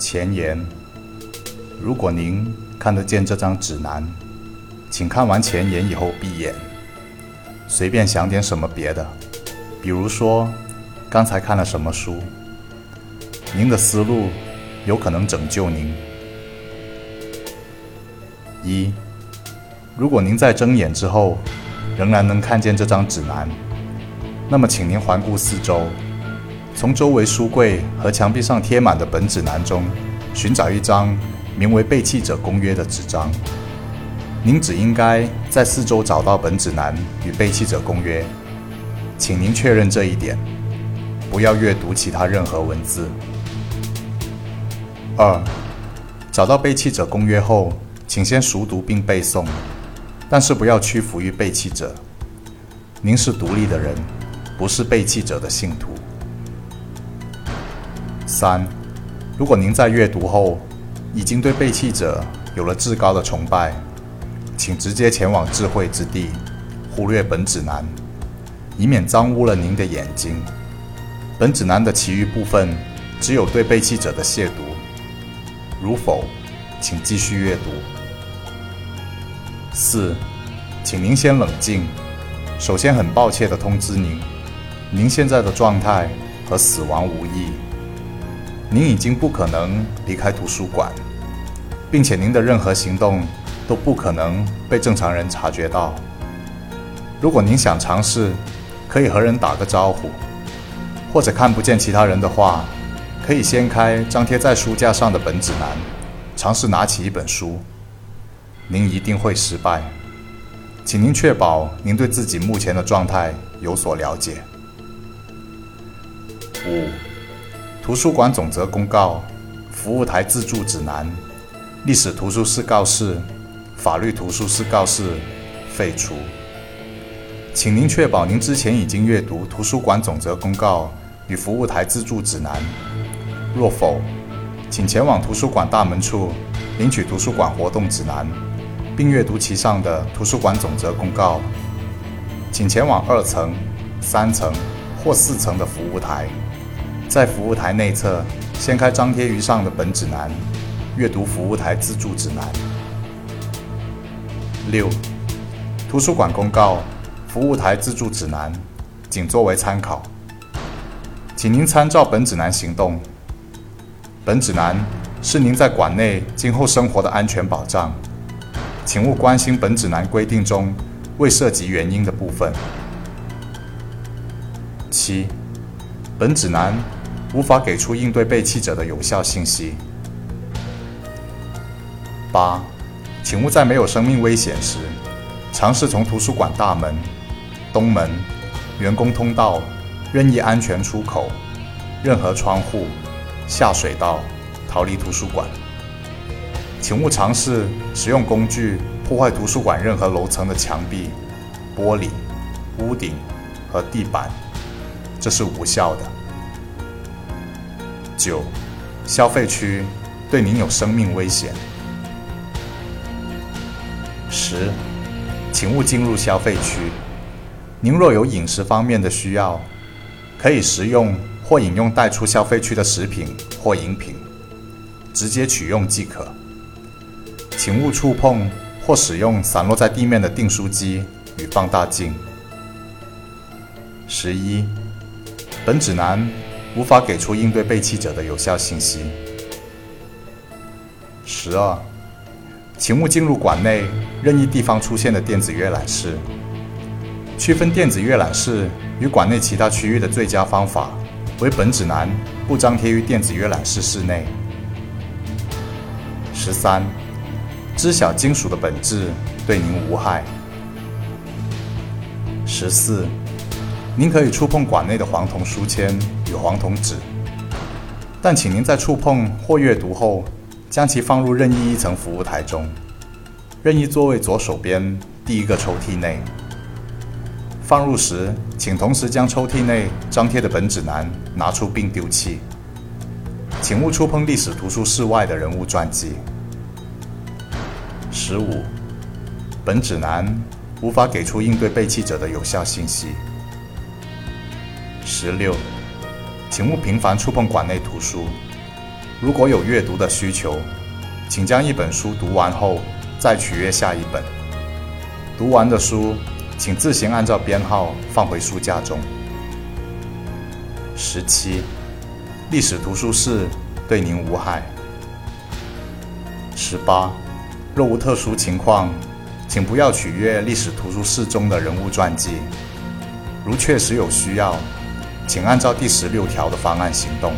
前言：如果您看得见这张指南，请看完前言以后闭眼，随便想点什么别的，比如说刚才看了什么书。您的思路有可能拯救您。一，如果您在睁眼之后仍然能看见这张指南，那么请您环顾四周。从周围书柜和墙壁上贴满的本指南中，寻找一张名为《背弃者公约》的纸张。您只应该在四周找到本指南与《背弃者公约》，请您确认这一点，不要阅读其他任何文字。二，找到《背弃者公约》后，请先熟读并背诵，但是不要屈服于背弃者。您是独立的人，不是背弃者的信徒。三，如果您在阅读后已经对背弃者有了至高的崇拜，请直接前往智慧之地，忽略本指南，以免脏污了您的眼睛。本指南的其余部分只有对背弃者的亵渎。如否，请继续阅读。四，请您先冷静。首先，很抱歉地通知您，您现在的状态和死亡无异。您已经不可能离开图书馆，并且您的任何行动都不可能被正常人察觉到。如果您想尝试，可以和人打个招呼，或者看不见其他人的话，可以掀开张贴在书架上的本指南，尝试拿起一本书。您一定会失败，请您确保您对自己目前的状态有所了解。五。图书馆总则公告、服务台自助指南、历史图书室告示、法律图书室告示废除。请您确保您之前已经阅读图书馆总则公告与服务台自助指南。若否，请前往图书馆大门处领取图书馆活动指南，并阅读其上的图书馆总则公告。请前往二层、三层或四层的服务台。在服务台内侧，掀开张贴于上的本指南，阅读服务台自助指南。六、图书馆公告、服务台自助指南，仅作为参考，请您参照本指南行动。本指南是您在馆内今后生活的安全保障，请勿关心本指南规定中未涉及原因的部分。七、本指南。无法给出应对被弃者的有效信息。八，请勿在没有生命危险时，尝试从图书馆大门、东门、员工通道、任意安全出口、任何窗户、下水道逃离图书馆。请勿尝试使用工具破坏图书馆任何楼层的墙壁、玻璃、屋顶和地板，这是无效的。九，消费区对您有生命危险。十，请勿进入消费区。您若有饮食方面的需要，可以食用或饮用带出消费区的食品或饮品，直接取用即可。请勿触碰或使用散落在地面的订书机与放大镜。十一，本指南。无法给出应对背弃者的有效信息。十二，请勿进入馆内任意地方出现的电子阅览室。区分电子阅览室与馆内其他区域的最佳方法为本指南不张贴于电子阅览室室内。十三，知晓金属的本质对您无害。十四。您可以触碰馆内的黄铜书签与黄铜纸，但请您在触碰或阅读后，将其放入任意一层服务台中，任意座位左手边第一个抽屉内。放入时，请同时将抽屉内张贴的本指南拿出并丢弃。请勿触碰历史图书室外的人物传记。十五，本指南无法给出应对背弃者的有效信息。十六，请勿频繁触碰馆内图书，如果有阅读的需求，请将一本书读完后再取阅下一本。读完的书，请自行按照编号放回书架中。十七，历史图书室对您无害。十八，若无特殊情况，请不要取阅历史图书室中的人物传记。如确实有需要，请按照第十六条的方案行动。